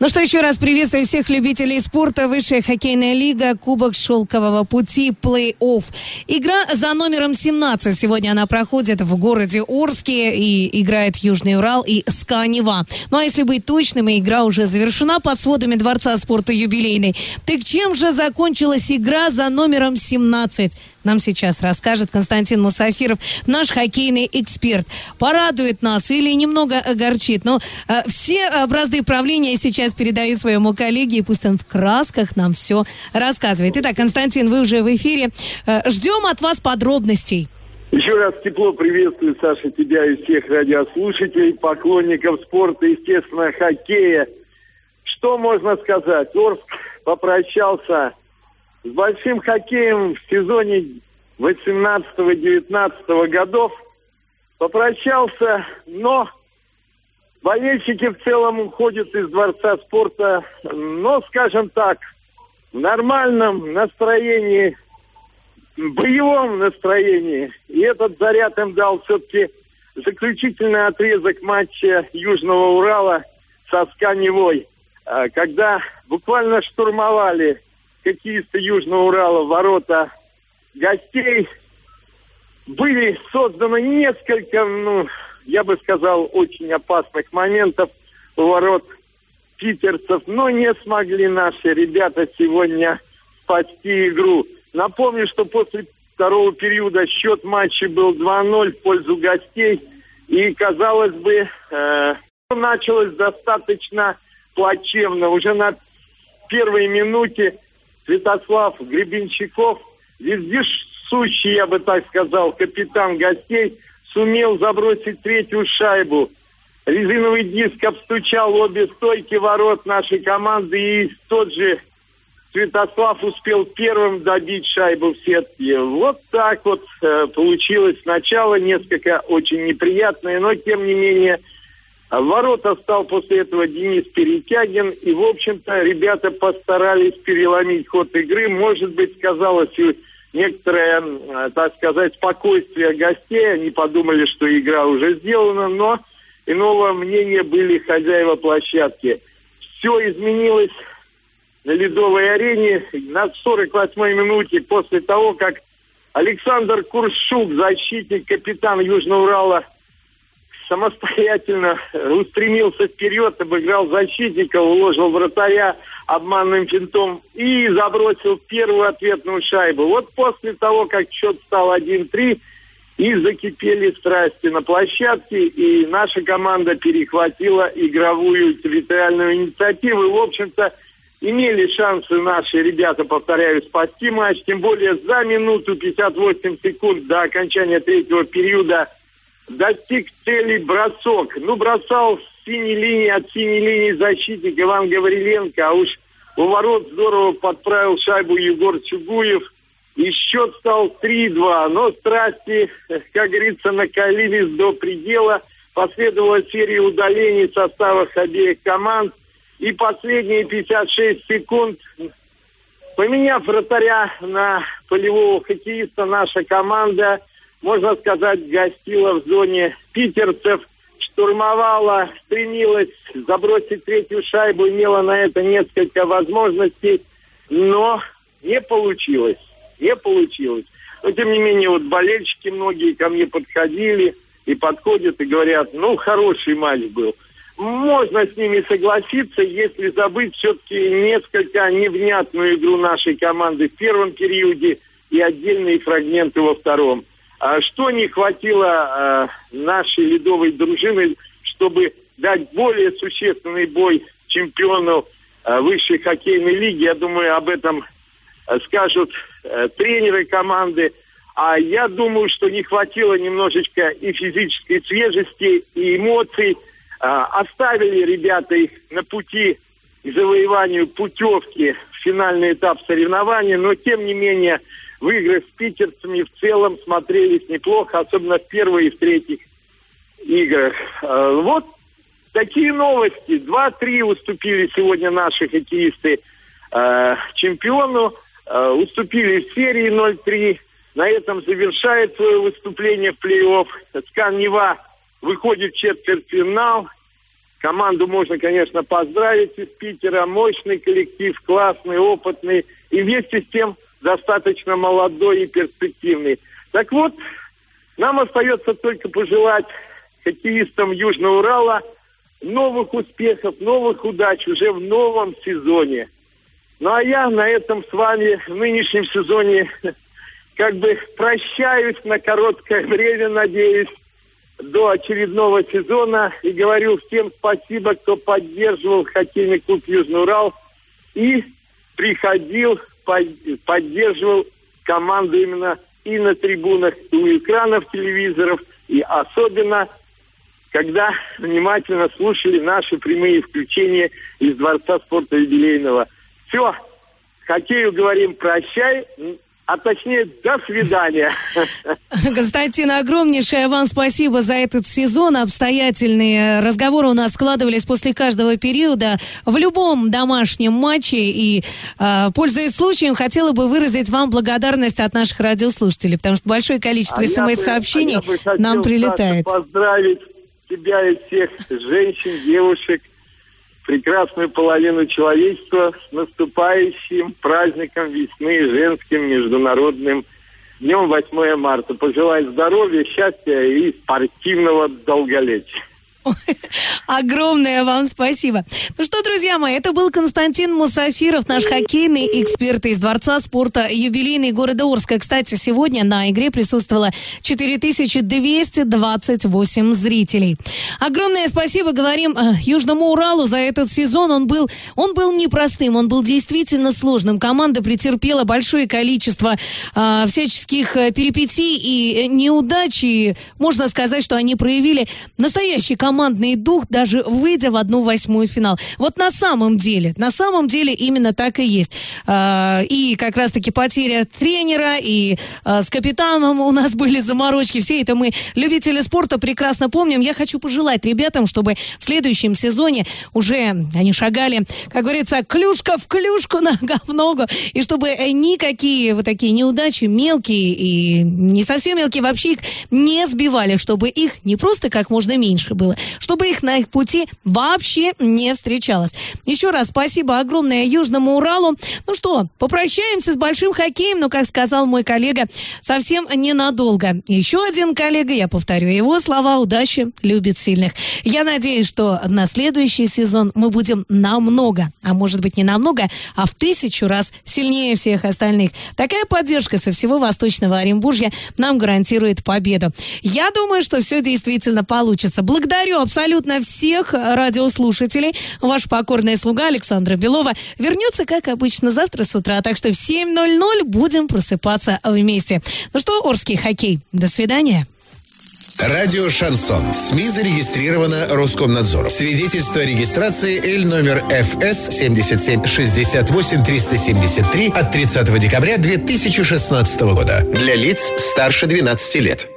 Ну что, еще раз приветствую всех любителей спорта. Высшая хоккейная лига, Кубок Шелкового пути, плей-офф. Игра за номером 17. Сегодня она проходит в городе Орске и играет Южный Урал и Сканева. Ну а если быть точным, игра уже завершена под сводами Дворца спорта юбилейной. Так чем же закончилась игра за номером 17? Нам сейчас расскажет Константин Мусафиров, наш хоккейный эксперт. Порадует нас или немного огорчит. Но э, все бразды правления сейчас передаю своему коллеге, и пусть он в красках нам все рассказывает. Итак, Константин, вы уже в эфире. Э, ждем от вас подробностей. Еще раз тепло приветствую, Саша, тебя и всех радиослушателей, поклонников спорта, естественно, хоккея. Что можно сказать? Орск попрощался с большим хоккеем в сезоне 18-19 годов. Попрощался, но болельщики в целом уходят из Дворца спорта, но, скажем так, в нормальном настроении, боевом настроении. И этот заряд им дал все-таки заключительный отрезок матча Южного Урала со Сканевой, а, когда буквально штурмовали хоккеисты Южного Урала ворота гостей. Были созданы несколько, ну, я бы сказал, очень опасных моментов у ворот питерцев, но не смогли наши ребята сегодня спасти игру. Напомню, что после второго периода счет матча был 2-0 в пользу гостей. И, казалось бы, э, началось достаточно плачевно. Уже на первой минуте Святослав Гребенщиков, вездесущий, я бы так сказал, капитан гостей, сумел забросить третью шайбу. Резиновый диск обстучал обе стойки ворот нашей команды, и тот же Святослав успел первым добить шайбу в сетке. Вот так вот э, получилось. Сначала несколько очень неприятное, но тем не менее а ворота стал после этого Денис Перетягин. И, в общем-то, ребята постарались переломить ход игры. Может быть, сказалось и некоторое, так сказать, спокойствие гостей. Они подумали, что игра уже сделана, но иного мнения были хозяева площадки. Все изменилось на ледовой арене на 48-й минуте после того, как Александр Куршук, защитник, капитан Южного Урала, самостоятельно устремился вперед, обыграл защитника, уложил вратаря обманным финтом и забросил первую ответную шайбу. Вот после того, как счет стал 1-3, и закипели страсти на площадке, и наша команда перехватила игровую территориальную инициативу. И, в общем-то, имели шансы наши ребята, повторяю, спасти матч. Тем более за минуту 58 секунд до окончания третьего периода – достиг цели бросок. Ну, бросал с синей линии, от синей линии защитник Иван Гавриленко, а уж у ворот здорово подправил шайбу Егор Чугуев. И счет стал 3-2. Но страсти, как говорится, накалились до предела. Последовала серия удалений составах обеих команд. И последние 56 секунд, поменяв вратаря на полевого хоккеиста, наша команда можно сказать, гостила в зоне питерцев, штурмовала, стремилась забросить третью шайбу, имела на это несколько возможностей, но не получилось, не получилось. Но, тем не менее, вот болельщики многие ко мне подходили и подходят и говорят, ну, хороший матч был. Можно с ними согласиться, если забыть все-таки несколько невнятную игру нашей команды в первом периоде и отдельные фрагменты во втором. А что не хватило э, нашей ледовой дружины, чтобы дать более существенный бой чемпиону э, высшей хоккейной лиги? Я думаю, об этом э, скажут тренеры команды. А я думаю, что не хватило немножечко и физической свежести, и эмоций. Оставили ребята их на пути к завоеванию путевки в финальный этап соревнований, но тем не менее в игры с питерцами в целом смотрелись неплохо, особенно в первой и в третьих играх. Э, вот такие новости. 2-3 уступили сегодня наши хоккеисты э, чемпиону, э, уступили в серии 0-3. На этом завершает свое выступление в плей-офф. СКА Нева выходит в четвертьфинал. Команду можно, конечно, поздравить из Питера. Мощный коллектив, классный, опытный. И вместе с тем достаточно молодой и перспективный. Так вот, нам остается только пожелать хоккеистам Южного Урала новых успехов, новых удач уже в новом сезоне. Ну а я на этом с вами в нынешнем сезоне как бы прощаюсь на короткое время, надеюсь, до очередного сезона и говорю всем спасибо, кто поддерживал хоккейный клуб Южный Урал и приходил, поддерживал команду именно и на трибунах, и у экранов телевизоров, и особенно когда внимательно слушали наши прямые включения из Дворца спорта юбилейного. Все, хоккею говорим прощай, а точнее до свидания. Константин, огромнейшее вам спасибо за этот сезон. Обстоятельные разговоры у нас складывались после каждого периода в любом домашнем матче. И, э, пользуясь случаем, хотела бы выразить вам благодарность от наших радиослушателей, потому что большое количество а смс-сообщений а нам прилетает. Поздравить тебя и всех женщин, девушек, прекрасную половину человечества с наступающим праздником весны, женским международным днем 8 марта. Пожелаю здоровья, счастья и спортивного долголетия. Огромное вам спасибо. Ну что, друзья мои, это был Константин Мусафиров, наш хоккейный эксперт из Дворца спорта юбилейный города Орска. Кстати, сегодня на игре присутствовало 4228 зрителей. Огромное спасибо говорим э, Южному Уралу за этот сезон. Он был, он был непростым, он был действительно сложным. Команда претерпела большое количество э, всяческих э, перипетий и неудач. И можно сказать, что они проявили настоящий командный дух, даже выйдя в одну восьмую финал. Вот на самом деле, на самом деле именно так и есть. А, и как раз-таки потеря тренера, и а, с капитаном у нас были заморочки. Все это мы, любители спорта, прекрасно помним. Я хочу пожелать ребятам, чтобы в следующем сезоне уже они шагали, как говорится, клюшка в клюшку, нога в ногу, и чтобы никакие вот такие неудачи, мелкие и не совсем мелкие, вообще их не сбивали, чтобы их не просто как можно меньше было, чтобы их на их пути вообще не встречалось. Еще раз спасибо огромное Южному Уралу. Ну что, попрощаемся с большим хоккеем, но, как сказал мой коллега, совсем ненадолго. Еще один коллега, я повторю его слова, удачи любит сильных. Я надеюсь, что на следующий сезон мы будем намного, а может быть не намного, а в тысячу раз сильнее всех остальных. Такая поддержка со всего Восточного Оренбуржья нам гарантирует победу. Я думаю, что все действительно получится. Благодарю абсолютно всех радиослушателей. Ваш покорная слуга Александра Белова вернется, как обычно, завтра с утра. Так что в 7.00 будем просыпаться вместе. Ну что, Орский хоккей, до свидания. Радио «Шансон». СМИ зарегистрировано Роскомнадзором. Свидетельство о регистрации Л номер ФС 77 68 373 от 30 декабря 2016 года. Для лиц старше 12 лет.